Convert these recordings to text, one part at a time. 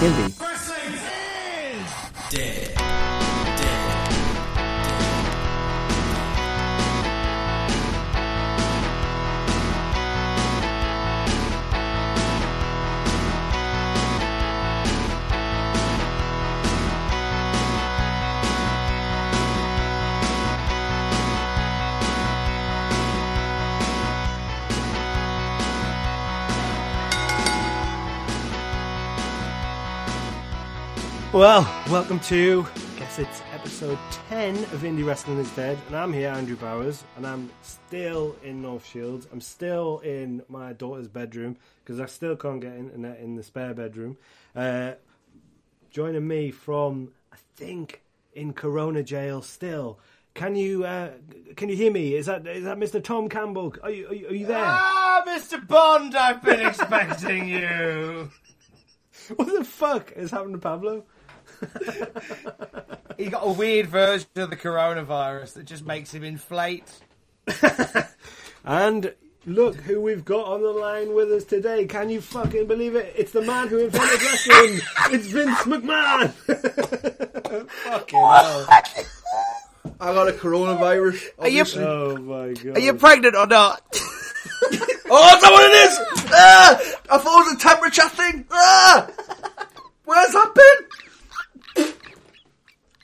Kindy. Well, welcome to, I guess it's episode 10 of Indie Wrestling is Dead. And I'm here, Andrew Bowers, and I'm still in North Shields. I'm still in my daughter's bedroom because I still can't get internet in the spare bedroom. Uh, joining me from, I think, in Corona jail still. Can you uh, can you hear me? Is that is that Mr. Tom Campbell? Are you, are you, are you there? Ah, Mr. Bond, I've been expecting you. What the fuck has happened to Pablo? He got a weird version of the coronavirus that just makes him inflate. And look who we've got on the line with us today. Can you fucking believe it? It's the man who invented wrestling. it's Vince McMahon. fucking hell. I got a coronavirus. Are you- obviously. Oh my god. Are you pregnant or not? Oh, is that what it is? Ah! I thought it was a temperature thing. Ah! Where's that been?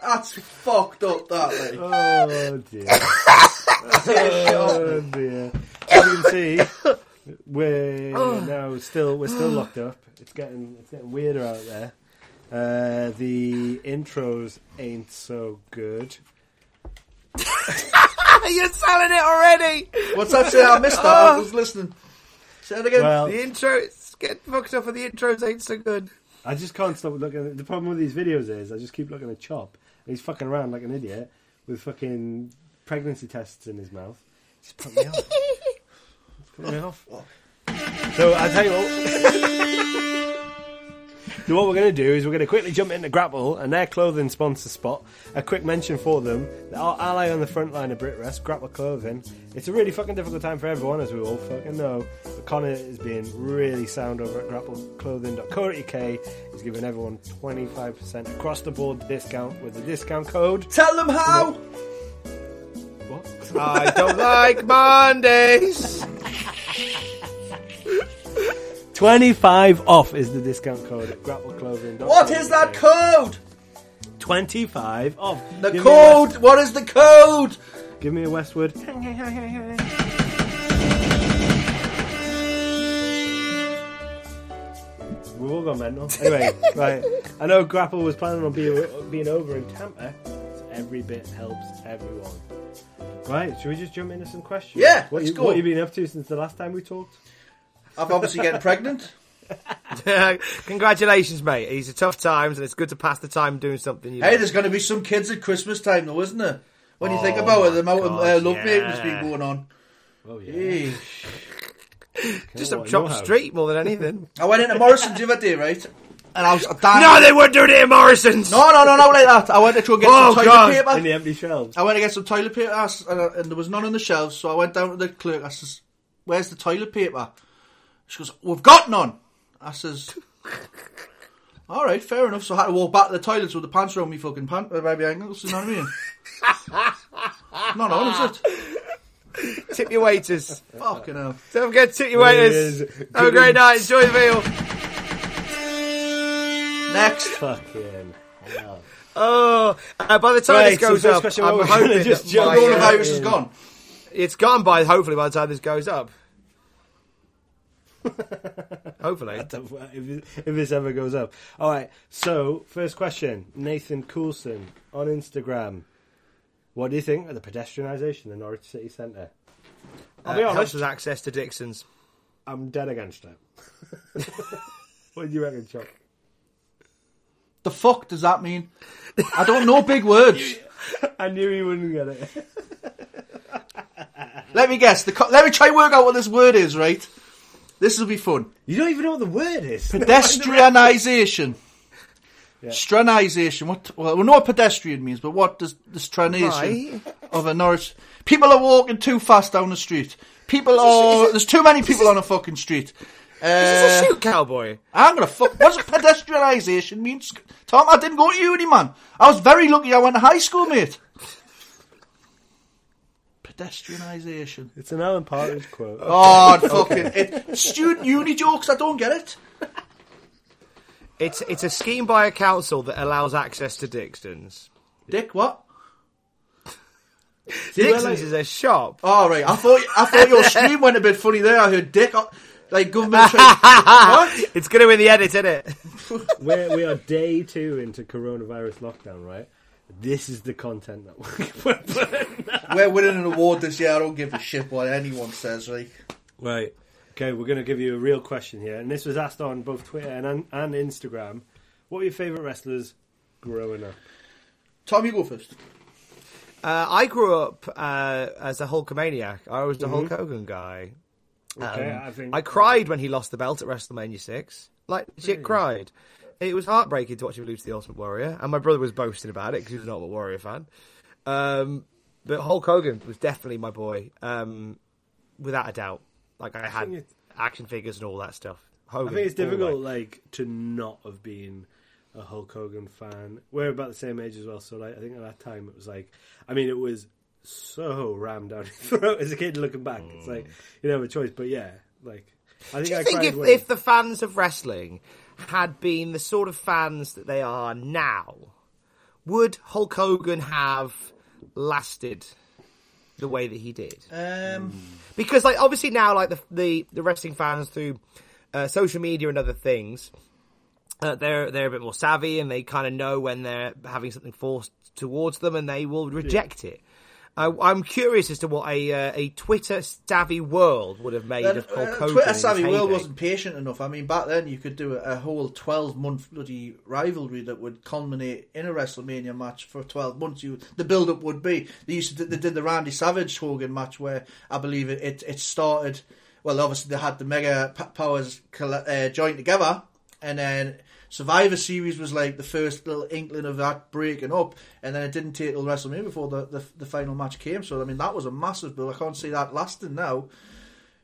That's fucked up, that, mate. Oh dear. oh dear. As you can see, we're now still we're still locked up. It's getting it's getting weirder out there. Uh, the intros ain't so good. You're selling it already. What's that say? I missed that. I was listening. Say it again. Well, The intro, get fucked up, and the intros ain't so good. I just can't stop looking. At, the problem with these videos is I just keep looking at Chop. And he's fucking around like an idiot with fucking pregnancy tests in his mouth. Just put me off. It's put me off. So I tell you what. So what we're going to do is we're going to quickly jump into Grapple and their clothing sponsor spot. A quick mention for them: that our ally on the front line of BritRest, Grapple Clothing. It's a really fucking difficult time for everyone, as we all fucking know. But Connor is being really sound over at grappleclothing.co.uk. He's giving everyone 25% across the board discount with the discount code. Tell them how. What? I don't like Mondays. 25 off is the discount code at grappleclothing.co.uk. What is that code? 25 off. The Give me a West- code. What is the code? give me a Westwood. We've all gone mental. Anyway, right. I know Grapple was planning on being, being over in Tampa. So every bit helps everyone. Right, should we just jump into some questions? Yeah, what let's you, go. What you been up to since the last time we talked? I'm obviously getting pregnant. Congratulations, mate. These are tough times, and it's good to pass the time doing something. You Hey, know. there's going to be some kids at Christmas time, though, isn't there? When you think Oh about it, the amount of God, uh, love making that's yeah. been going on. Oh, yeah. Yeesh. just What, up in Chop? Street more than anything. I went into Morrison's the other day, right? And I was down. no, they weren't doing it in Morrison's. No, no, no, not like that. I went to try and get Oh, some God. toilet paper. In the empty shelves. I went to get some toilet paper, and, uh, and there was none on the shelves, so I went down to the clerk. I says, "Where's the toilet paper?" She goes, "We've got none." I says, "All right, fair enough." So I had to walk back to the toilets with the pants around me fucking pant, uh, baby ankles. You know what I mean? Not on, is it? Tip your waiters. Fucking hell. Don't forget to tip your waiters. Have a great night. Enjoy the meal. Next. Fucking hell. Oh, uh, by the time Right, this so goes first up, question, I'm we're gonna hoping just that jump my, in. uh, Coronavirus is gone. it's gone by. Hopefully, by the time this goes up. Hopefully. if, if this ever goes up. All right. So, first question: Nathan Coulson on Instagram. What do you think of the pedestrianisation in Norwich City Centre? I'll be Uh, helps honest. us access to Dixon's. I'm dead against it. what do you reckon, Chuck? The fuck does that mean? I don't know big words. I knew he wouldn't get it. Let me guess. The co- let me try and work out what this word is. Right. This will be fun. You don't even know what the word is. Pedestrianisation. Yeah. Stranisation. What? Well, we know what pedestrian means, but what does the stranation Right. of a Norwich? People are walking too fast down the street. People are. There's too many people on a fucking street. Uh, this Uh, a shoot cowboy? I'm gonna fuck. What does pedestrianisation mean? Tom, I didn't go to uni, man. I was very lucky. I went to high school, mate. Pedestrianisation. It's an Alan Partridge quote. Oh, fucking it. student uni jokes. I don't get it. It's it's a scheme by a council that allows access to Dixon's. Dick, what? Dixon's like- is a shop. Oh right, I thought I thought your stream went a bit funny there. I heard Dick, uh, like government. What? It's going to be the edit, isn't it? We're, we are day two into coronavirus lockdown, right? This is the content that we're putting out. We're winning an award this year. I don't give a shit what anyone says. Right? Right. Okay, we're going to give you a real question here. And this was asked on both Twitter and, and Instagram. What were your favourite wrestlers growing up? Tom, you go first. Uh, I grew up uh, as a Hulkamaniac. I was the Hulk Hogan guy. Okay, Um, I think. I cried when he lost the belt at WrestleMania 6. Like, shit, cried. It was heartbreaking to watch him lose to the Ultimate Warrior, and my brother was boasting about it because he was an Ultimate Warrior fan. Um, but Hulk Hogan was definitely my boy, um, without a doubt. Like, I had action figures and all that stuff. I think it's difficult, like, to not have been a Hulk Hogan fan. We're about the same age as well, so like, I think at that time it was like, I mean, it was so rammed down your throat as a kid looking back. It's like you don't have a choice, but yeah, like I think Do you I think if, if the fans of wrestling had been the sort of fans that they are now, would Hulk Hogan have lasted the way that he did? Um, Because, like, obviously now, like the the, the wrestling fans through uh, social media and other things, uh, they're they're a bit more savvy and they kind of know when they're having something forced towards them, and they will reject it. I, I'm curious as to what a uh, a Twitter savvy world would have made then, of Hulk uh, Hogan. Twitter savvy world wasn't patient enough. I mean, back then you could do a, a whole twelve month bloody rivalry that would culminate in a WrestleMania match for twelve months. You the build up would be they used to they did the Randy Savage Hogan match where I believe it it, it started. Well, obviously they had the Mega Powers uh, joined together, and then Survivor Series was like the first little inkling of that breaking up, and then it didn't take till WrestleMania before the, the the final match came. So I mean that was a massive build. I can't see that lasting now.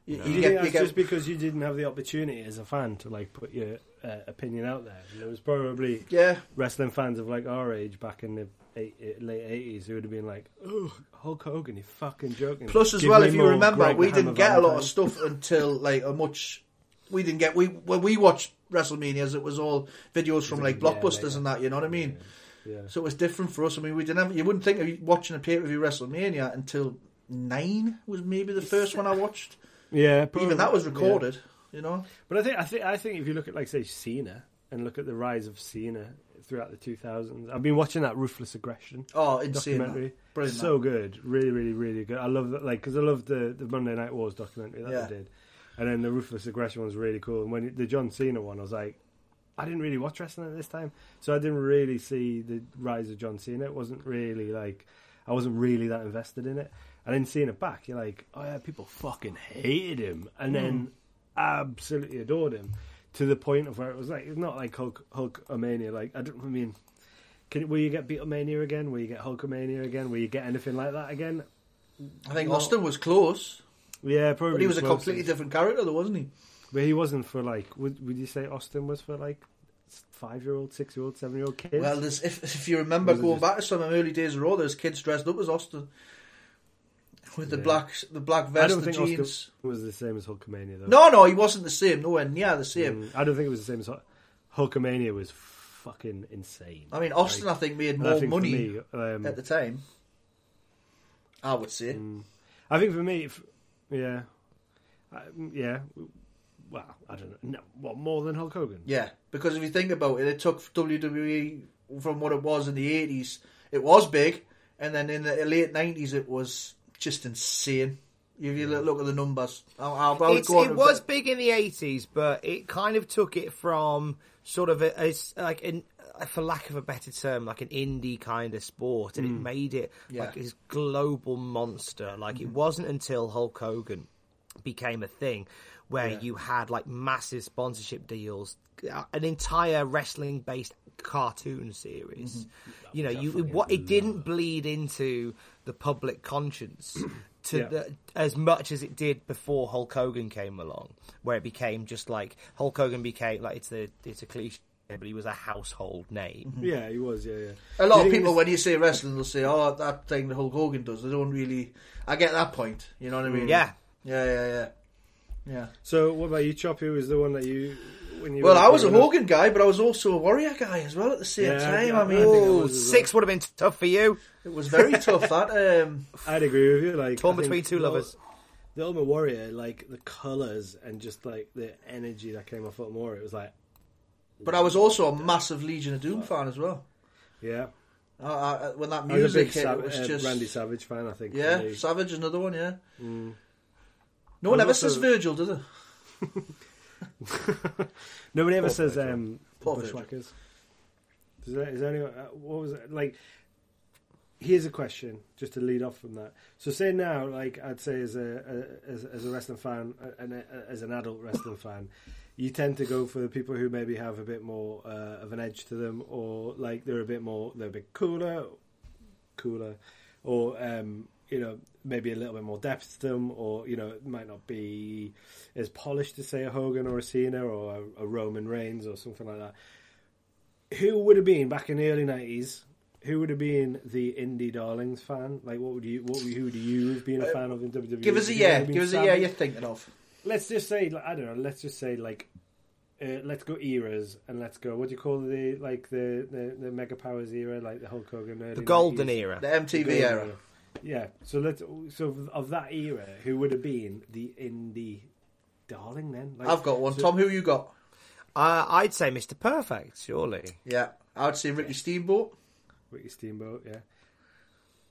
You, Do you think that's just because you didn't have the opportunity as a fan to like put your uh, opinion out there? And there was probably yeah. wrestling fans of like our age back in the eight, eh, late eighties who would have been like, "Oh, Hulk Hogan, you fucking joking." Plus, as Give well, if you remember, Greg we didn't Hammer get a lot of stuff until like a much. We didn't get we when we watched WrestleManias. It was all videos from like Yeah, blockbusters later. and that. You know what I mean? Yeah. So it was different for us. I mean, we didn't have. You wouldn't think of watching a pay per view WrestleMania until nine was maybe the first one I watched. Yeah, Even that was yeah. recorded. You know? But I think I think I think if you look at like say Cena and look at the rise of Cena throughout the 2000s, I've been watching that Ruthless Aggression Oh, insane! documentary. Brilliant. so good, really, really, really good. I love that, like because I love the the Monday Night Wars documentary that Yeah. they did, and then the Ruthless Aggression was really cool. And when the John Cena one, I was like, I didn't really watch wrestling at this time, so I didn't really see the rise of John Cena. It wasn't really like I wasn't really that invested in it. And then seeing it back, you're like, oh yeah, people fucking hated him, and mm. then absolutely adored him to the point of where it was like it's not like Hulk Hulkamania. Like I don't, I mean. Can, will you get Beatlemania again? Will you get Hulkamania again? Will you get anything like that again? I think No. Austin was close, Yeah, probably. but he was a completely different character, though, wasn't he? But he wasn't for like. Would Would you say Austin was for like five year old, six year old, seven year old kids? Well, there's, if if you remember going just- back to some of early days of Raw, there's kids dressed up as Austin with the Yeah. black the black I vest, don't the think jeans. Oscar was the same as Hulkamania though. No, no, he wasn't the same. Nowhere near the same. Mm, I don't think it was the same as Hul- Hulkamania. Was fucking insane. I mean, Austin, Like, I think, made more think money me, um, at the time. I would say. Mm. I think for me, if, yeah, I, yeah. Well, I don't know. No, what more than Hulk Hogan? Yeah, because if you think about it, it took WWE from what it was in the eighties. It was big, and then in the late nineties, it was just insane. If you look at the numbers, I'll, I'll, I'll It's, go on it with was that. big in the 80s, but it kind of took it from sort of a, a- like an, for lack of a better term, like an indie kind of sport, and it made it Yeah. like this global monster. Like it wasn't until Hulk Hogan became a thing where you had like massive sponsorship deals, uh, an entire wrestling based cartoon series. You know, you it, what it didn't bleed into the public conscience to Yeah. the, as much as it did before Hulk Hogan came along, where it became just like Hulk Hogan became like it's the it's a cliche, but he was a household name. Yeah, he was. Yeah, yeah. A lot of people, this- when you say wrestling, they'll say, "Oh, that thing that Hulk Hogan does." They don't really. I get that point. You know what I mean? Yeah, yeah, yeah, yeah. Yeah. So, what about you, Chop? Who was the one that you when you? Well, I was a growing up? Hogan guy, but I was also a Warrior guy as well at the same Yeah, time. I- I, I mean, I oh, was as six would have been tough for you. it was very tough. That um, I'd agree with you. Like Torn between two the- lovers. The Ultimate Warrior, like the colors and just like the energy that came off Ultimate Warrior, it was like, but I was also a massive Legion of Doom fan as well. yeah. I, I, when that I was a music big hit, Sav- it was uh, just Randy Savage fan. I think. yeah. me. Savage, another one. Yeah. Mm. No one I ever was also- says Virgil, does it? Nobody ever Poor says Virgil. um, Poor Virgil. bushwhackers. Is there, is there anyone? Uh, what was it like? Here's a question, just to lead off from that. So, say now, like I'd say, as a, a as, as a wrestling fan, and a, as an adult wrestling fan, you tend to go for the people who maybe have a bit more uh, of an edge to them, or like they're a bit more, they're a bit cooler, cooler, or um, you know maybe a little bit more depth to them, or you know it might not be as polished as say a Hogan or a Cena or a, a Roman Reigns or something like that. Who would have been back in the early nineties? Who would have been the indie darlings fan? Like, what would you? What who would you have been a fan of in WWE? Uh, Give us a year. Give us a year you're thinking of. Let's just say, I don't know. Let's just say, like, uh, let's go eras and let's go. What do you call the like the the, the Mega Powers era, like the Hulk Hogan, early The golden 90s? era. The MTV Golden era. Yeah. So let's. So of that era, who would have been the indie darling then? Like, I've got one. so- Tom, who you got? Uh, I'd say Mr. Perfect, surely. Yeah, I would say Ricky Steamboat. Ricky Steamboat. Yeah.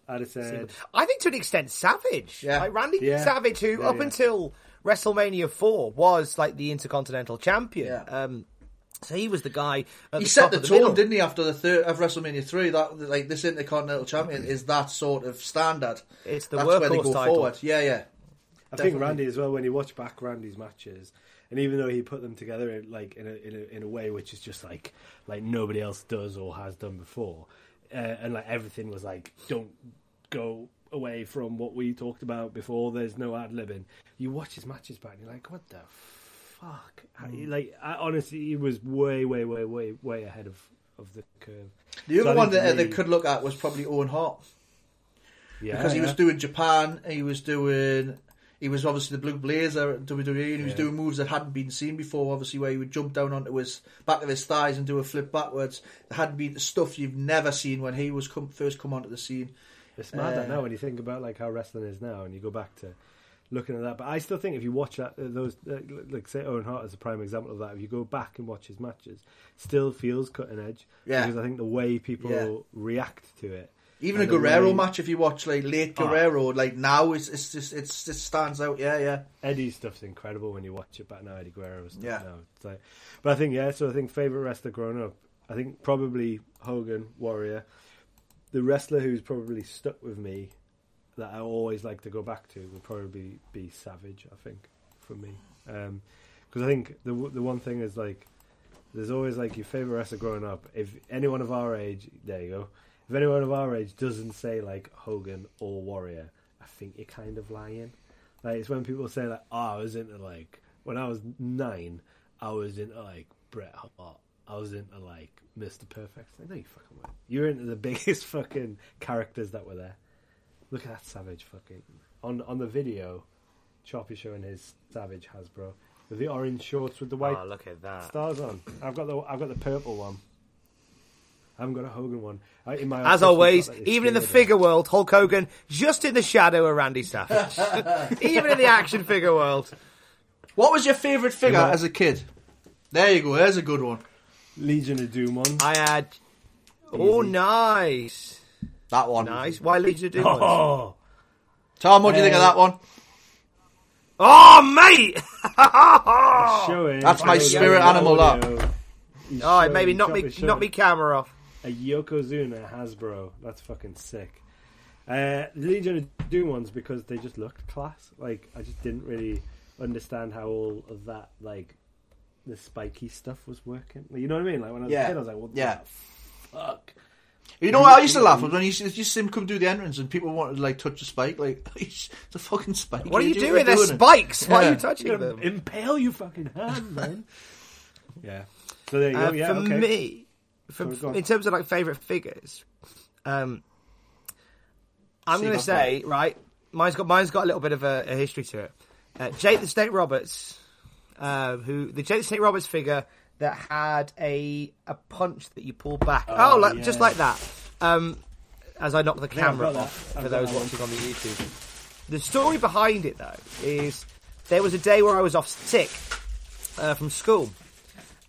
I'd have said. I think to an extent, Savage. Yeah. Like Randy Yeah. Savage, who Yeah, up yeah. until WrestleMania 4 was like the Intercontinental Champion. Yeah. Um, so he was the guy at He the set top the of the tone, middle. didn't he? After the third of WrestleMania three, that like this Intercontinental Champion is that sort of standard. It's the That's where they go title. forward. Yeah, yeah. I Definitely. think Randy as well. When you watch back Randy's matches, and even though he put them together in, like in a, in a in a way which is just like like nobody else does or has done before, uh, and like everything was like don't go away from what we talked about before. There's no ad libbing. You watch his matches back, and you're like, what the fuck? Mm. Like I, honestly, he was way way way way way ahead of of the curve. The other I one that to they could look at was probably Owen Hart Yeah, because he yeah. was doing Japan. He was doing. He was obviously the Blue Blazer at WWE, and he was doing moves that hadn't been seen before. Obviously, where he would jump down onto his back of his thighs and do a flip backwards. There hadn't been stuff you've never seen when he was come, first come onto the scene. It's mad that Uh, now when you think about like how wrestling is now, and you go back to looking at that. But I still think if you watch that, uh, those uh, like say Owen Hart is a prime example of that. If you go back and watch his matches, still feels cutting edge. Yeah. because I think the way people Yeah. react to it, Even a Guerrero way- match, if you watch like late Ah. Guerrero, like now, it's it's just it's just stands out. Yeah, yeah. Eddie's stuff's incredible when you watch it back now. Eddie Guerrero stuff Yeah. now. It's like, but I think yeah. So I think favorite wrestler growing up, I think probably Hogan, Warrior. The wrestler who's probably stuck with me that I always like to go back to would probably be Savage. I think for me, um, because I think the the one thing is like there's always like your favorite wrestler growing up. If anyone of our age, there you go. If anyone of our age doesn't say like Hogan or Warrior, I think you're kind of lying. Like it's when people say like, "Oh, I was into like when I was nine, I was into like Bret Hart. I was into like Mr. Perfect." I know you fucking weren't. You're into the biggest fucking characters that were there. Look at that Savage fucking on on the video. Choppy showing his Savage Hasbro with the orange shorts with the ah, white Oh, look at that. stars on. I've got the I've got the purple one. I haven't got a Hogan one. I, in my As office, always, we've got, like, this even in the shader. figure world, Hulk Hogan just in the shadow of Randy Savage. even in the action figure world. What was your favourite figure Yeah. as a kid? There you go. There's a good one. Legion of Doom one. I had. Oh, nice. That one. Nice. Why Legion of Doom? ones? Oh, Tom, what do you think of Uh, that one? Oh, mate! showing. That's my showing spirit the animal, that. audio. He's Oh, showing- maybe knock me, showing knock me camera off. A Yokozuna Hasbro. That's fucking sick. Uh, Legion of Doom ones because they just looked class. Like I just didn't really understand how all of that like the spiky stuff was working. You know what I mean? Like when I was Yeah. a kid, I was like, "What Yeah. the fuck?" You know what I used to laugh was when you used to just see him come do the entrance and people wanted to like touch a spike. Like it's a fucking spike. What are you idiot, doing? They're doing spikes. Why are you touching You're them? impale your fucking hand, man. yeah. So there you go. Uh, yeah. for okay. me, for, Sorry, in terms of like favorite figures, um, I'm going to that say right. Mine's got mine's got a little bit of a, a history to it. Uh, Jake the Snake Roberts, uh, who the Jake the Snake Roberts figure that had a a punch that you pull back. Oh, Oh, like, yeah. just like that. Um, as I knock the camera that. off for those one. watching on the YouTube. The story behind it though is there was a day where I was off sick uh, from school,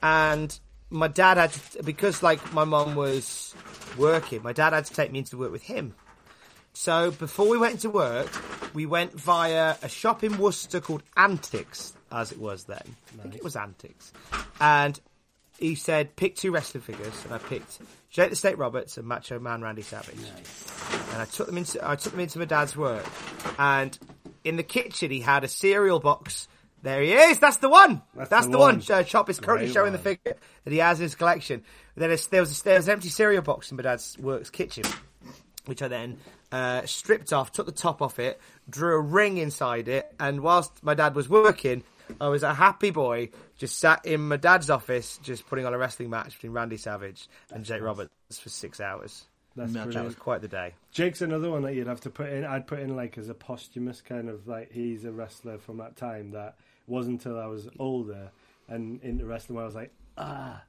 and my dad had to, because like my mum was working, my dad had to take me into work with him. So before we went to work, we went via a shop in Worcester called Antics, as it was then. I think it was Antics, and he said pick two wrestling figures, and I picked Jake the Snake Roberts and Macho Man Randy Savage, and I took them into I took them into my dad's work, and in the kitchen he had a cereal box. There he is. That's the one. That's, That's the, the one. one. Uh, Chop is currently Great showing the figure that he has in his collection. Then there was there was an empty cereal box in my dad's works kitchen, which I then uh, stripped off, took the top off it, drew a ring inside it, and whilst my dad was working, I was a happy boy, just sat in my dad's office, just putting on a wrestling match between Randy Savage and Jake Roberts for six hours. That's That was quite the day. Jake's another one that you'd have to put in. I'd put in like as a posthumous kind of like he's a wrestler from that time that wasn't until I was older and into wrestling where I was like, ah,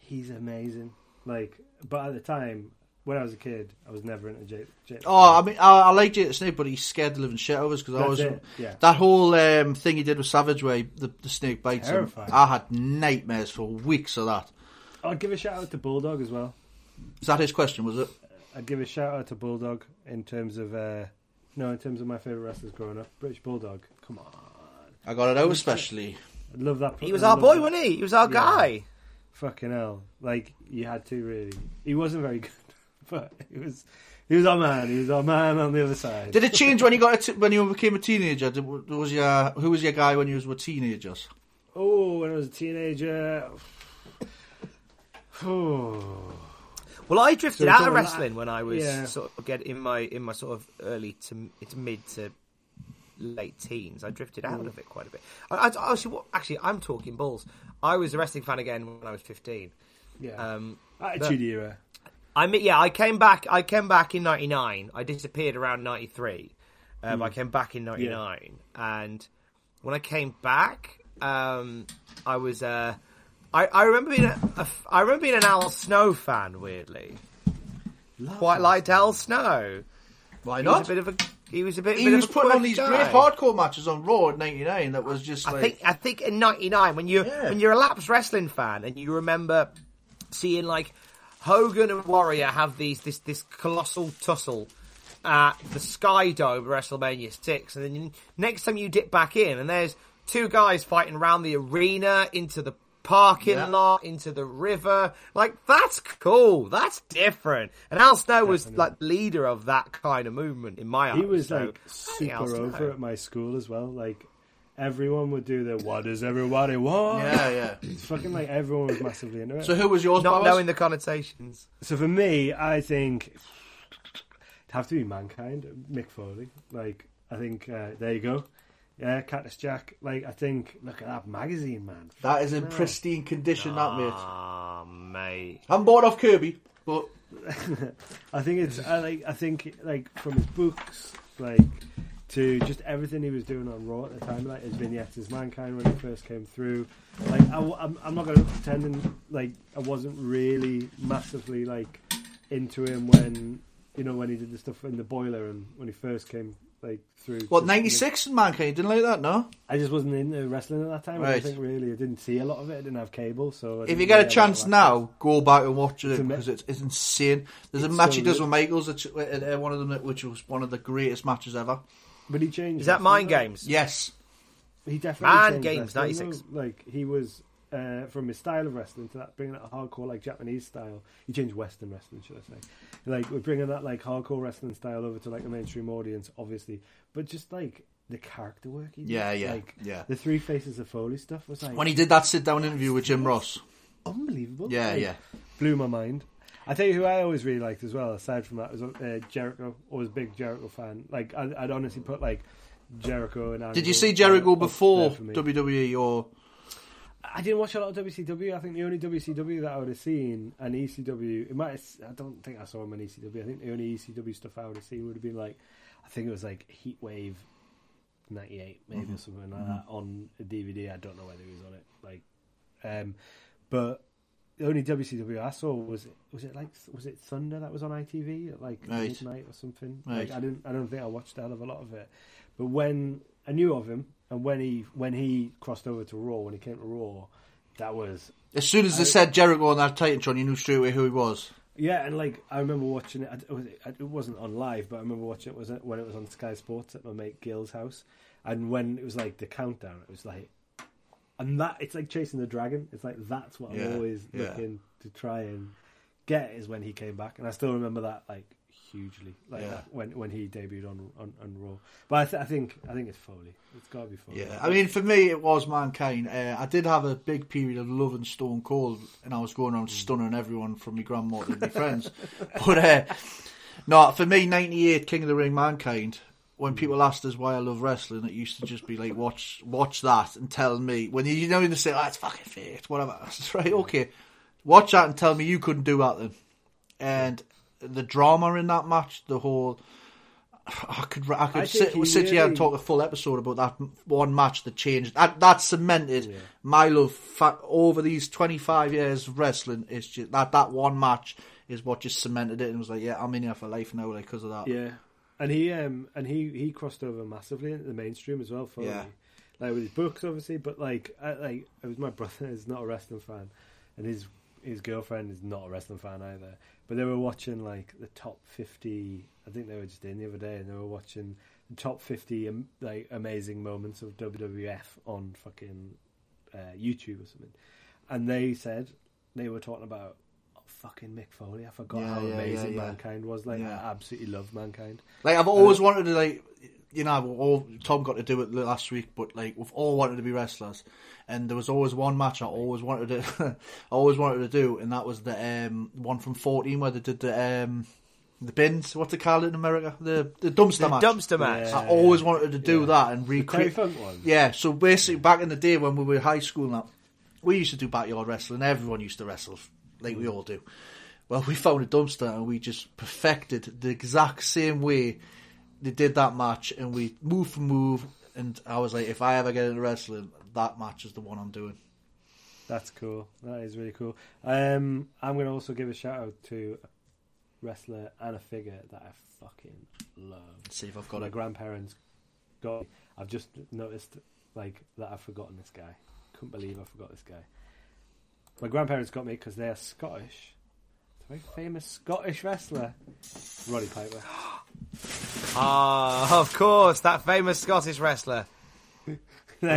he's amazing. Like, but at the time when I was a kid, I was never into Jake. Jake Oh, I mean, I, I like Jake the Snake, but he scared the living shit out of us because I was yeah. that whole um, thing he did with Savage, where he- the, the snake bites him. I had nightmares for weeks of that. I'd give a shout out to Bulldog as well. Is that his question? Was it? I'd give a shout out to Bulldog in terms of uh, no, in terms of my favorite wrestlers growing up. British Bulldog, come on, I got it out especially. I love that. He was I our boy, that. wasn't he? He was our Yeah. guy. Fucking hell! Like you had to really. He wasn't very good, but he was. He was our man. He was our man on the other side. Did it change when you got a t- when you became a teenager? Did, was your who was your guy when you were teenagers? Oh, when I was a teenager. Oh, Well, I drifted So out of wrestling that- when I was yeah. sort of get in my in my sort of early to to mid to late teens. I drifted out of it quite a bit. I, I, actually, what, actually, I'm talking balls. I was a wrestling fan again when I was 15. yeah. Um, Attitude era. I mean, yeah, I came back. I came back in '99. I disappeared around '93. Um, Hmm. I came back in '99, and when I came back, um, I was. Uh, I, I remember being a, a, I remember being an Al Snow fan. Weirdly, quite liked Al Snow. Why He not? a bit of a. He was a bit. he bit was putting on these guy. great hardcore matches on Raw in '99. That was just I think I think in '99 when you Yeah. when you're a lapsed wrestling fan and you remember seeing like Hogan and Warrior have these this this colossal tussle at the Sky Dome WrestleMania six, and then you, next time you dip back in and there's two guys fighting around the arena into the parking Yeah. lot into the river like that's cool that's different and Al Snow was like leader of that kind of movement in my eyes He was so like I think Al super over at my school as well. Like everyone would do the "What does everybody want?" yeah, yeah. It's fucking like everyone was massively into it. So who was yours? not Powers? knowing the connotations So for me, I think it'd have to be mankind, Mick Foley. Like I think uh, there you go. Yeah, Cactus Jack. Like I think, look at that magazine, man. that is in pristine condition. That mate. Ah, mate. I'm bored off Kirby, but I think it's I like I think like from his books, like to just everything he was doing on Raw at the time, like his vignettes as Mankind when he first came through. Like I, am I'm not going to pretend and, like I wasn't really massively like into him when you know when he did the stuff in the boiler and when he first came like through. what '96 in Mankind didn't like that, no? I just wasn't into wrestling at that time. I Right. don't think really. I didn't see a lot of it. I didn't have cable, so If you get a chance now, go back and watch it It's because it's, it's insane. There's a match so he does good. with Michaels, that's, uh, uh, one of them, which was one of the greatest matches ever. Access. But he changed. Is that Mind. Games? Yes, He definitely Man changed Games, 96. Like he was uh, from his style of wrestling to that bringing that hardcore like Japanese style. He changed Western wrestling, should I say? Like we're bringing that like hardcore wrestling style over to like the mainstream audience, obviously, but just like the character work. He did. Yeah, yeah, like, yeah. The three faces of Foley stuff was like when he did that sit down interview with Jim Ross. unbelievable. Yeah, Like, yeah. blew my mind. I tell you who I always really liked as well. Aside from that, was uh, Jericho. Always a big Jericho fan. Like I'd, I'd honestly put like Jericho and. Did you see Jericho before. WWE or? I didn't watch a lot of WCW. I think the only WCW that I would have seen and ECW, it might. Have, I don't think I saw him on ECW. I think the only ECW stuff I would have seen would have been like, I think it was like Heat Wave '98, maybe or something like that on a DVD. I don't know whether he was on it. Like, um, but the only WCW I saw was it was it like was it Thunder that was on ITV at like Right. midnight or something. Right. Like I didn't I don't think I watched a hell of a lot of it. But when I knew of him and when he when he crossed over to Raw when he came to Raw, that was As soon as they I- said Jericho on that Titantron, you knew straight away who he was. yeah, and like I remember watching it. It, was, it wasn't on live, but I remember watching it was it when it was on Sky Sports at my mate Gil's house, and when it was like the countdown, it was like, and that it's like chasing the dragon. It's like that's what Yeah, I'm always yeah. looking to try and get is when he came back, and I still remember that like hugely, like Yeah. that when when he debuted on on, on Raw. But I, th- I think I think it's Foley. It's got to be Foley. Yeah, I mean, for me, it was Mankind. Uh, I did have a big period of love and Stone Cold, and I was going around stunning everyone from my grandma to my friends. But uh, no, for me, '98 King of the Ring Mankind. When hmm. people asked us why I love wrestling, it used to just be like, watch, watch that, and tell me when you, know, you know they say, "Oh, it's fucking fake," whatever. I said, right, okay, watch that and tell me you couldn't do that then. And the drama in that match, the whole. I could I could I sit, sit here and talk a full episode about that one match that changed. That, that cemented Yeah. my love fa- over these twenty five years of wrestling. It's just that that one match is what just cemented it and was like, yeah, I'm in here for life now, like because of that. Yeah, and he um and he he crossed over massively into the mainstream as well. For Yeah. like with his books, obviously, but like I, like it was my brother is not a wrestling fan, and his his girlfriend is not a wrestling fan either. But they were watching like the top fifty. I think they were just in the other day, and they were watching the top fifty um, like amazing moments of WWF on fucking uh, YouTube or something. And they said they were talking about fucking Mick Foley. I forgot Yeah, how yeah, amazing yeah, yeah. mankind was. Like Yeah. I absolutely love mankind. Like I've always wanted to like you know, we've all Tom got to do it last week, but like we've all wanted to be wrestlers, and there was always one match I always wanted to, I always wanted to do, and that was the um, one from fourteen where they did the um, the bins. What's it called in America? The the dumpster The match. dumpster match. Yeah. I always wanted to do Yeah. that and Terry recreate. Funk one. Yeah, so basically, back in the day when we were high school, now we used to do backyard wrestling. Everyone used to wrestle, like we all do. Well, we found a dumpster and we just perfected the exact same way they did that match, and we move for move. And I was like, if I ever get into wrestling, that match is the one I'm doing. That's cool. That is really cool. Um, I'm going to also give a shout out to a wrestler and a figure that I fucking love. Let's see if I've got My it. grandparents got. I've just noticed like that I've forgotten this guy. Couldn't believe I forgot this guy. My grandparents got me because they are Scottish. It's a very famous Scottish wrestler, Roddy Piper. Ah, of course, that famous Scottish wrestler, There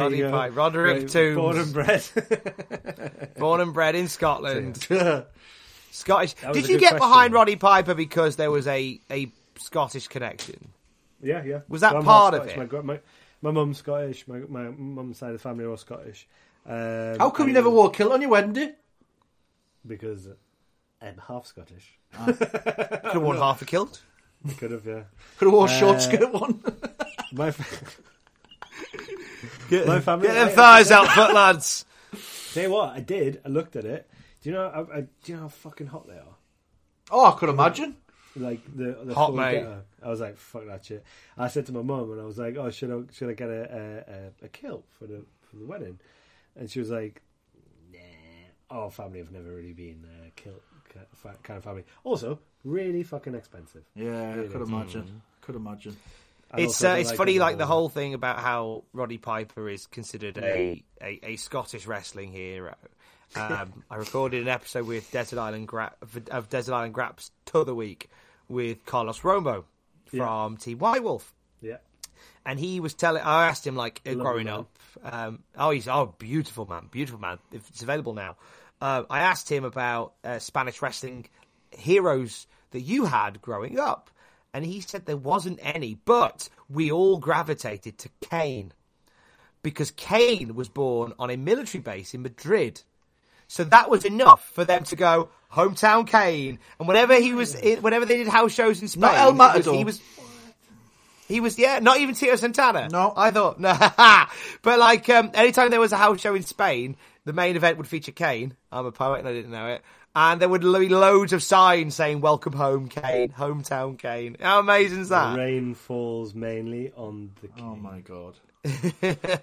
Roddy you go. Piper, Roderick Right, Toombs. born and bred. born and bred in Scotland. Scottish. Was Did a you good get question. behind Roddy Piper because there was a, a Scottish connection? Yeah, yeah. Was that part of Scottish. it? My, gra- my, my mum's Scottish. My my mum's side of the family are all Scottish. Um, How come you never wore a kilt on your wedding day? Because I'm half Scottish. Could have worn half a kilt. Could have, yeah. Could have worn a Uh, short skirt one. My f- Get, My family- get them thighs out, foot lads. tell you what, I did. I looked at it. Do you know? I, I, do you know how fucking hot they are? oh, I could imagine. Like the, the Hot, mate. getter. I was like, fuck that shit. I said to my mum, and I was like, oh, should I should I get a a, a, a kilt for the for the wedding? And she was like, nah. Our family have never really been uh, kilt kind of family. Also, really fucking expensive. Yeah, I Really. could imagine. Could imagine. And It's also uh, it's like funny, like the all. whole thing about how Roddy Piper is considered a, a, a Scottish wrestling hero. Um, I recorded an episode with Desert Island Gra- of Desert Island Graps t'other week with Carlos Romo from Team White Wolf. And he was telling. I asked him like growing up. Um, oh, he's oh beautiful man, beautiful man. If it's available now, uh, I asked him about uh, Spanish wrestling heroes that you had growing up, and he said there wasn't any, but we all gravitated to Kane because Kane was born on a military base in Madrid. So that was enough for them to go hometown Kane. And whenever he was, in, whenever they did house shows in Spain, Not El Matador. he was. He was, yeah, not even Tito Santana. No. I thought, no. but like, um, anytime there was a house show in Spain, the main event would feature Kane. I'm a poet and I didn't know it. And there would be loads of signs saying, welcome home, Kane, hometown Kane. How amazing is The that? rain falls mainly on the king. Oh my god.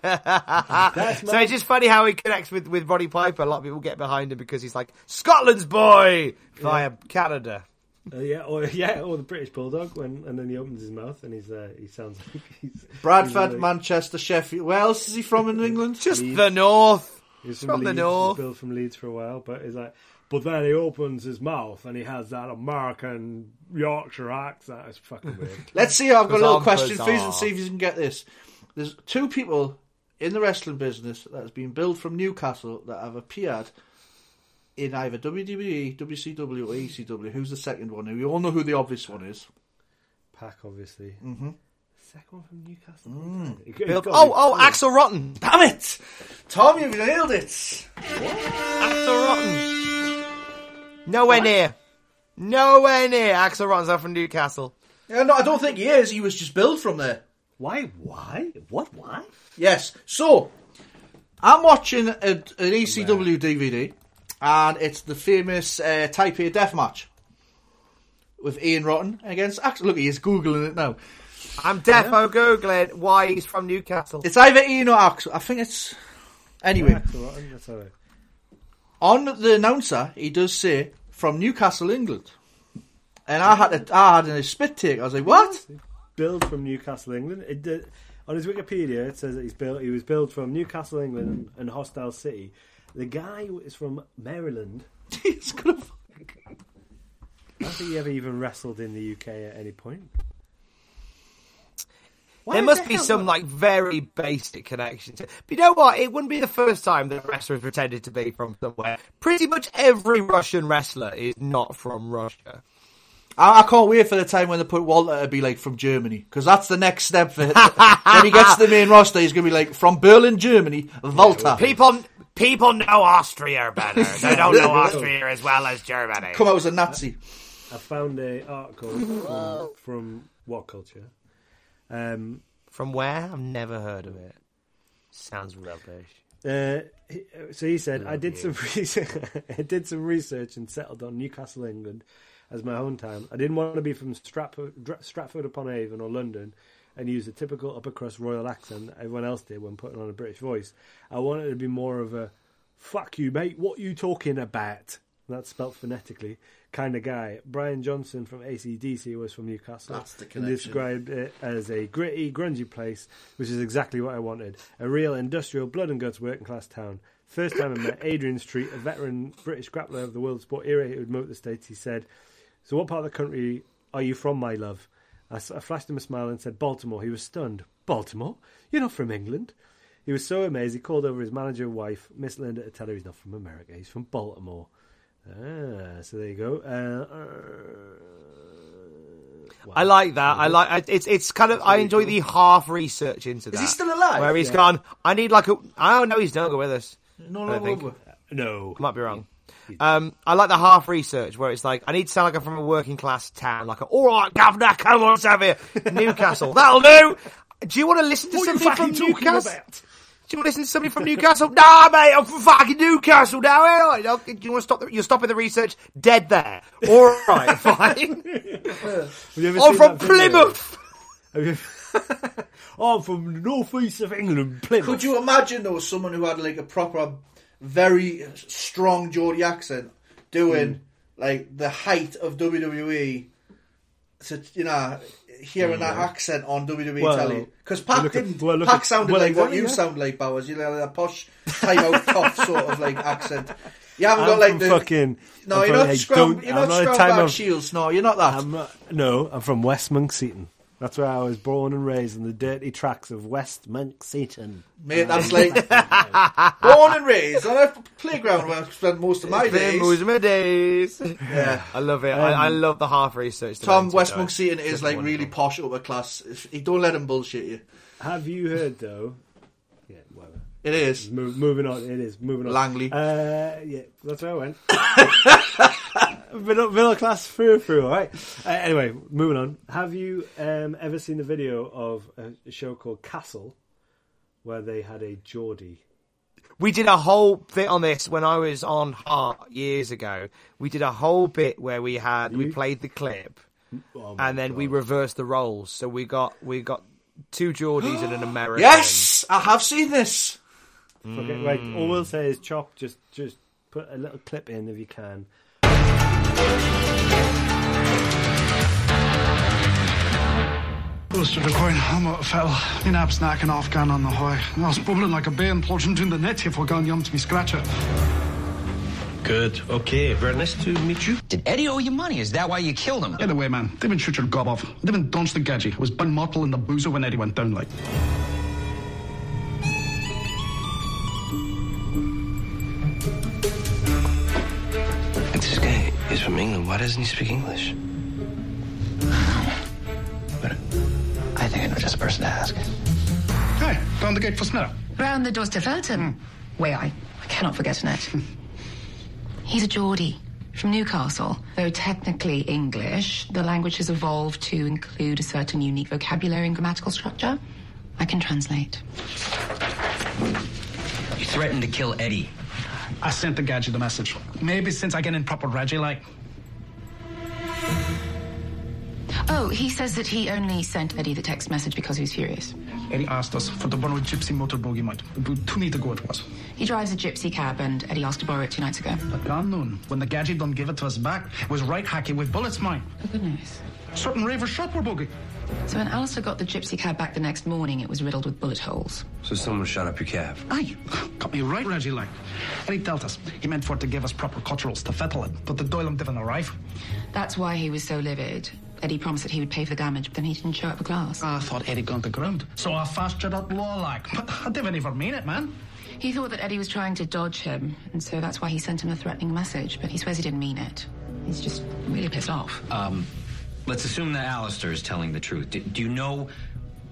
That's So it's just funny how he connects with, with Roddy Piper. A lot of people get behind him because he's like, Scotland's boy via Canada. Uh, yeah, or yeah, or the British bulldog when and then he opens his mouth and he's uh, he sounds like he's Bradford, he's, uh, Manchester, Sheffield. Where else is he from in England? Just Leeds. the North. He's from the Leeds, north. He's built from Leeds for a while, but he's like, but then he opens his mouth and he has that American Yorkshire accent. It's fucking weird. Let's see. I've got a little question for you and see if you can get this. There's two people in the wrestling business that has been billed from Newcastle that have appeared in either WWE, WCW, or ECW. Who's the second one? We all know who the obvious one is. Pac, obviously. Mm-hmm. Second one from Newcastle. Mm. It- it Bill- gotta Oh, oh, Axel Rotten. Damn it, Tom! You've nailed it. Axel Rotten. Nowhere near. Nowhere near. Axel Rotten's not from Newcastle. Yeah, no, I don't think he is. He was just billed from there. Why? Why? What? Why? Yes. So, I'm watching a, an ECW DVD, and it's the famous uh, Taipei death match with Ian Rotten against Axel. Look, he's googling it now. I'm defo googling why he's from Newcastle. It's either Ian or Axel. I think it's. Anyway, Axel Rotten, that's all right. on the announcer, he does say from Newcastle, England, and I had a, I had a spit take. I was like, "What?" Built from Newcastle, England. It did, on his Wikipedia, it says that he's built. He was built from Newcastle, England, and Hostile City. The guy is from Maryland. He's gonna. I don't think he ever even wrestled in the UK at any point. Why There the must be some like very basic connection. To, but you know what? It wouldn't be the first time that a wrestler has pretended to be from somewhere. Pretty much every Russian wrestler is not from Russia. I, I can't wait for the time when they put Walter to be like from Germany because that's the next step for him. when he gets to the main roster. He's gonna be like from Berlin, Germany, Walter. People, people know Austria better. They don't know Austria as well as Germany. Come out as a Nazi. I found a article from, from What Culture. Um, From where? I've never heard of it. Sounds rubbish. Uh, he- so he said, I did some research, I did some research and settled on Newcastle, England, as my hometown. I didn't want to be from Stratford, Stratford upon Avon or London and use a typical upper crust royal accent that everyone else did when putting on a British voice. I wanted to be more of a "fuck you, mate, what you talking about?" That's spelt phonetically. Kind of guy. Brian Johnson from ACDC was from Newcastle. That's the and connection. described it as a gritty, grungy place, which is exactly what I wanted. A real industrial, blood and guts working class town. First time I met Adrian Street, a veteran British grappler of the world sport era who would moat the States, he said, So, what part of the country are you from, my love? I, s- I flashed him a smile and said, Baltimore. He was stunned. Baltimore? You're not from England? He was so amazed he called over his manager wife, Miss Linda, to tell her he's not from America. He's from Baltimore. Ah, so there you go. Uh, uh, wow. I like that. I like I- it's it's kind of I enjoy the half research into that. he still alive? Where he's gone. I need like a. I don't know. He's no longer with us. No, I no, think. no. No. I might be wrong. Um, I like the half research where it's like I need to sound like I'm from a working class town. Like, all right, governor, come on, Xavier, Newcastle, that'll do. Do you want to listen to What somebody from Newcastle? about? Do you want to listen to somebody from Newcastle? nah, mate, I'm from fucking Newcastle now. eh? Do you want to stop? The, you're stopping the research dead there. All right, fine. Have you ever I'm from? Plymouth. You- oh, I'm from the northeast of England, Plymouth. Could you imagine though someone who had like a proper, very strong Geordie accent doing hmm. like the height of WWE? To you know, hearing that accent on WWE Well, telly because Pac look at- didn't. well, look Pac at- sounded well, like what you yeah. sound like, Bowers. You know, like a posh, time out tough sort of like accent. You haven't I'm got like the fucking. No, I'm you're from- not hey, scrum. You're I'm not a scrum time back of- shields. No, you're not that. I'm not, no, I'm from West Monkseaton. That's where I was born and raised in the dirty tracks of West Monkseaton. Mate, that's like born and raised on a playground where I spent most of my days. Those are my days. Yeah. I love it. I, I um, love the half research. that Tom West it. Monkseaton is like wonderful. really posh upper class. If, he don't let him bullshit you. Have you heard though? Yeah, whatever. It is. Move, moving on. It is moving on. Langley. Uh, yeah, that's where I went. middle, middle class through and through. All right. Uh, anyway, moving on. Have you um, ever seen the video of a, a show called Castle, where they had a Geordie? We did a whole bit on this when I was on Heart years ago. We did a whole bit where we had we played the clip Oh and then we reversed the roles. So we got we got two Geordies and an American. Yes, I have seen this. Okay, right. All we'll mm. say is chop. Just, just put a little clip in if you can. Mr. Coin, I'm a fell. My nap's knacking off gone on the high. I was bubbling like a bear plunging in the net if I gone yum to me scratcher. Good. Okay. Very nice to meet you. Did Eddie owe you money? Is that why you killed him? Get away, man. They been shoot your gob off. They been dunced the gadget. It was Ben Mottle in the boozer when Eddie went down like. Why doesn't he speak English? But I think I know just a person to ask. Hey, down the gate for Smith. Round the doors to Felton. Hmm. Way I, I cannot forget it. He's a Geordie from Newcastle. Though technically English, the language has evolved to include a certain unique vocabulary and grammatical structure. I can translate. You threatened to kill Eddie. I sent the gadget the message. Maybe since I get in proper Reggie like. Oh, he says that he only sent Eddie the text message because he was furious. Eddie asked us for the one with Gypsy motor bogey might. Two need to go it was. He drives a gypsy cab, and Eddie asked to borrow it two nights ago. But gone noon, when the gadget done give it to us back, it was right hacky with bullets mine. Oh, goodness. Certain raver shot were bogey. So when Alistair got the gypsy cab back the next morning, it was riddled with bullet holes. So someone shot up your cab. Aye, got me right, Reggie, like. Eddie told us. He meant for it to give us proper culturals to fettle it, but the Doyle didn't arrive. That's why he was so livid. Eddie promised that he would pay for the damage, but then he didn't show up for class. I thought Eddie gone to ground. So I fast up law like. But I didn't even mean it, man. He thought that Eddie was trying to dodge him, and so that's why he sent him a threatening message, but he swears he didn't mean it. He's just really pissed off. Um, let's assume that Alistair is telling the truth. Do, do you know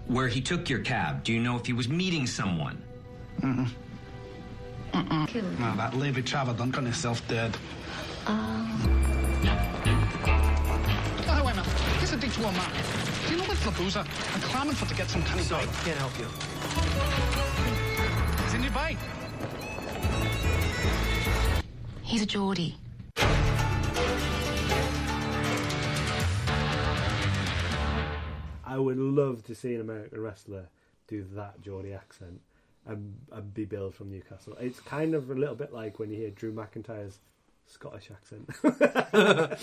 where he took your cab? Do you know if he was meeting someone? Mm. Mm. No, that Levy Chava done got himself dead. Oh, Here's a. Do you know what Flabuza? I'm clamming for to get some kind of Sorry, Can't help you. It's in your bike. He's a Geordie. I would love to see an American wrestler do that Geordie accent and, and be billed from Newcastle. It's kind of a little bit like when you hear Drew McIntyre's Scottish accent.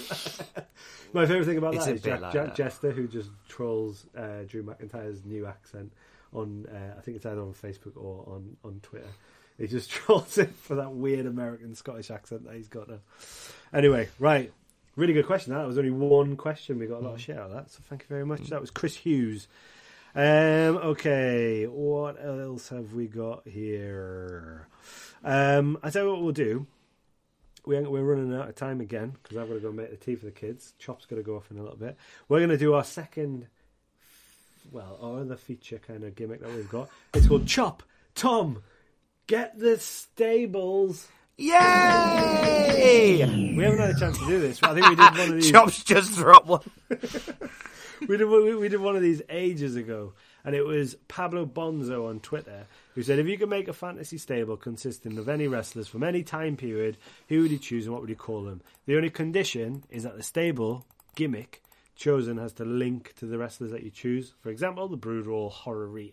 My favourite thing about It's that a is bit Jack, like Jack that. Jester, who just trolls uh, Drew McIntyre's new accent on, uh, I think it's either on Facebook or on, on Twitter. He just trolls him for that weird American Scottish accent that he's got now. Anyway, right. Really good question. That was only one question. We got a lot Mm. of shit out of that. So thank you very much. That was Chris Hughes. Um, okay, what else have we got here? Um, I tell you what we'll do. We we're running out of time again because I've got to go make the tea for the kids. Chop's got to go off in a little bit. We're going to do our second, well, our other feature kind of gimmick that we've got. It's called Chop Tom. Get the stables. Yay! We haven't had a chance to do this. I think we did one of these. Chops just dropped one. we did we, we did one of these ages ago, and it was Pablo Bonzo on Twitter who said, "If you could make a fantasy stable consisting of any wrestlers from any time period, who would you choose and what would you call them? The only condition is that the stable gimmick." Chosen has to link to the wrestlers that you choose. For example, the Brood are all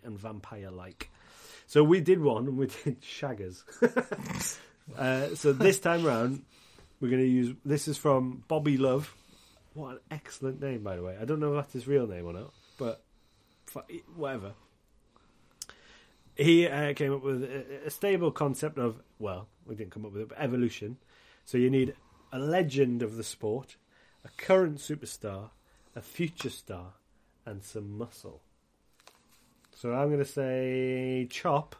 and vampire like. So we did one, and we did Shaggers. uh, so this time round, we're going to use. This is from Bobby Love. What an excellent name, by the way. I don't know if that's his real name or not, but whatever. He uh, came up with a, stable concept of, well, we didn't come up with it, but evolution. So you need a legend of the sport, a current superstar, a future star, and some muscle. So I'm going to say Chop.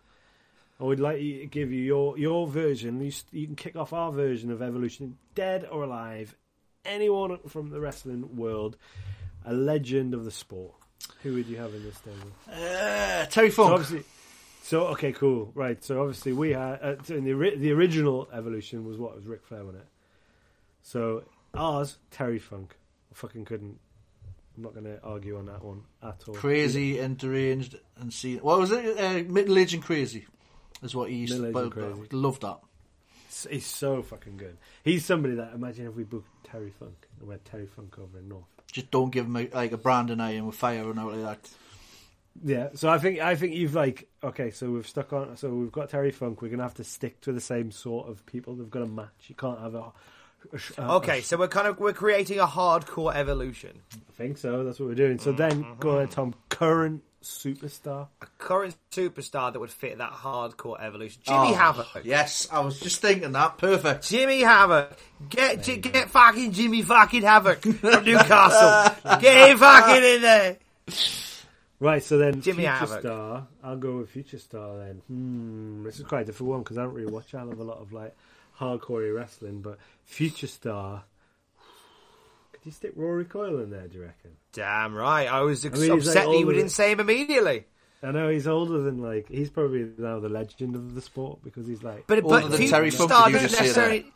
I would like to give you your, your version. You, you can kick off our version of evolution, dead or alive, anyone from the wrestling world, a legend of the sport. Who would you have in this stable? Uh, Terry So Funk. obviously, So okay, cool, right? So obviously we had uh, so in the the original evolution was what was Ric Flair on it. So ours, Terry Funk. I fucking couldn't. I'm not going to argue on that one at all. Crazy and deranged and see. What was it? Uh, Middle aged and crazy is what he used but- crazy. but Love that. He's so fucking good. He's somebody that imagine if we booked Terry Funk and we had Terry Funk over in North. Just don't give him a, like a Brandon iron with fire and all like that. Yeah, so I think I think you've like okay, so we've stuck on. So we've got Terry Funk. We're gonna have to stick to the same sort of people. They've got to match. You can't have a. a a- Okay, a- so we're kind of we're creating a hardcore evolution. I think so. That's what we're doing. So then mm-hmm. go ahead, Tom. Current superstar. A current superstar that would fit that hardcore evolution. Jimmy Oh, Havoc. Yes, I was just thinking that. Perfect. Jimmy Havoc. Get J- get fucking Jimmy fucking Havoc from Newcastle. get him fucking in there. Right. So then Jimmy future Havoc. star. I'll go with future star then. Hmm. This is quite a difficult one because I don't really watch a hell of a lot of like hardcore wrestling, but future star. Could you stick Rory Coyle in there? Do you reckon? Damn right. I was mean, he's, like, upset that you older- didn't say him immediately. I know he's older than like he's probably now the legend of the sport because he's like But Older but than Terry Funk, star you doesn't just say necessarily.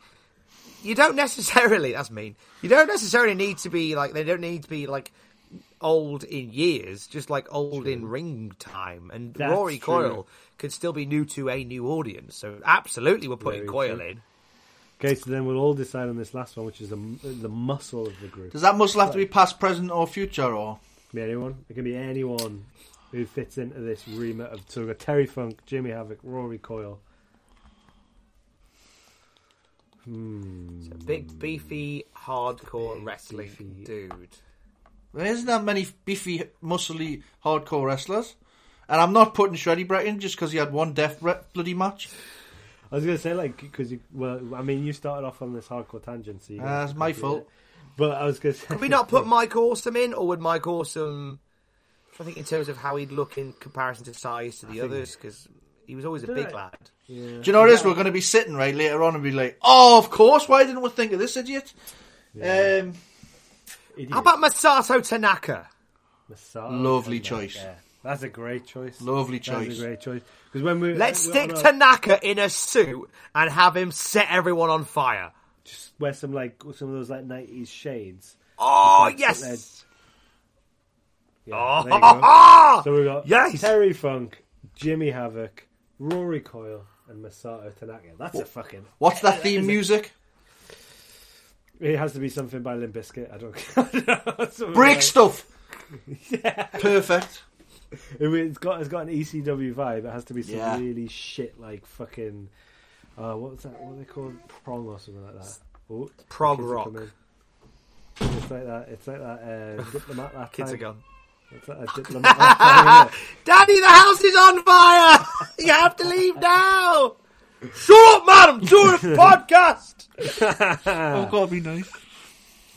You don't necessarily. That's mean. You don't necessarily need to be like. They don't need to be like old in years, just like old in ring time. And That's Rory true. Coyle could still be new to a new audience. So absolutely, we're putting Very Coyle true. in. Okay, so then we'll all decide on this last one, which is the the muscle of the group. Does that muscle have to be past, present, or future? Or Can be anyone. It can be anyone who fits into this remit of. So we've got Terry Funk, Jimmy Havoc, Rory Coyle. Hmm. So big, beefy, hardcore Big, wrestling beefy. dude. there isn't that many beefy, muscly, hardcore wrestlers. And I'm not putting Shreddy Brett in just because he had one death re- bloody match. I was going to say like because you well, I mean you started off on this hardcore tangent, so you Uh, it's my fault. But I was going to say, Could we not put Mike Awesome in, or would Mike Awesome? I think in terms of how he'd look in comparison to size to the others, because he was always a big Dunno. lad. Do you know what it is? We're going to be sitting right later on and be like, "Oh, of course! Why didn't we think of this idiot?" Um, Idiot. How about Masato Tanaka? Massage Lovely and that, choice. Yeah. That's a great choice. Lovely choice. That's a great choice. Because when we Let's stick our- Tanaka in a suit and have him set everyone on fire. just wear some like some of those like nineties shades. Oh yes! Yeah, Oh, go. oh, So we got Yes! Terry Funk, Jimmy Havoc, Rory Coyle, and Masato Tanaka. That's a fucking. what's that theme music? It has to be something by Limp Bizkit. I don't. Know. Break like- stuff. Perfect. It- It's got it's got an ECW vibe. It has to be some Yeah. really shit like fucking. Uh, what was that? What are they called? Prong or something like that. Oh, Prog rock. It's like that. It's like that. Uh, diplomat that Kids are gone. It's like a diplomat that time. Daddy, the house is on fire! you have to leave now! Shut up, madam! Doing a podcast! oh, God, be nice.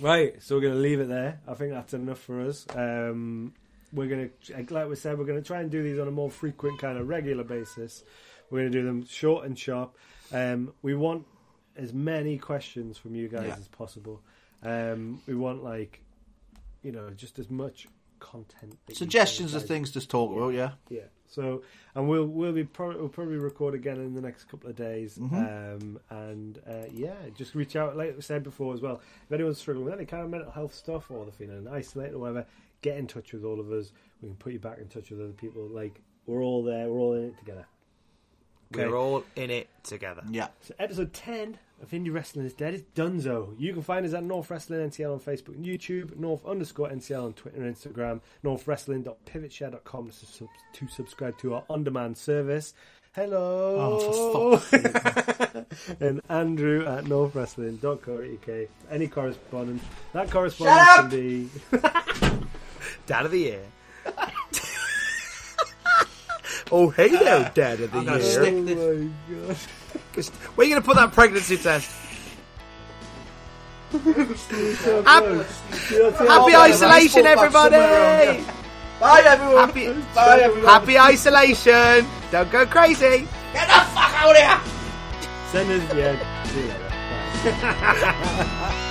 Right, so we're going to leave it there. I think that's enough for us. Um, we're going to, like we said, we're going to try and do these on a more frequent, kind of regular basis. We're going to do them short and sharp. Um, we want as many questions from you guys Yeah. as possible. Um, we want like, you know, just as much content. Suggestions of things to talk about, yeah. yeah. So, and we'll we'll be pro- we'll probably record again in the next couple of days. Mm-hmm. Um, and uh, yeah, just reach out. Like we said before as well. If anyone's struggling with any kind of mental health stuff or they're feeling isolated or whatever, get in touch with all of us. We can put you back in touch with other people. Like we're all there. We're all in it together. Okay. We're all in it together. Yeah. So episode 10 of Indie Wrestling is Dead is Dunzo. You can find us at North Wrestling NCL on Facebook and YouTube, North underscore NCL on Twitter and Instagram, North northwrestling.pivotshare.com to, sub- to subscribe to our on-demand service. Hello! Oh, and Andrew at northwrestling.co.uk. Any correspondence. That correspondence Shut can be... Dad of the year. oh, hello, Dad of the I'm year. stick Oh my god. Just- Where are you going to put that pregnancy test? Hap- Happy isolation, everybody! Bye, everyone. Happy, Bye, everyone. happy isolation! Don't go crazy! Get the fuck out of here. Send us... Yeah, see you later. Bye.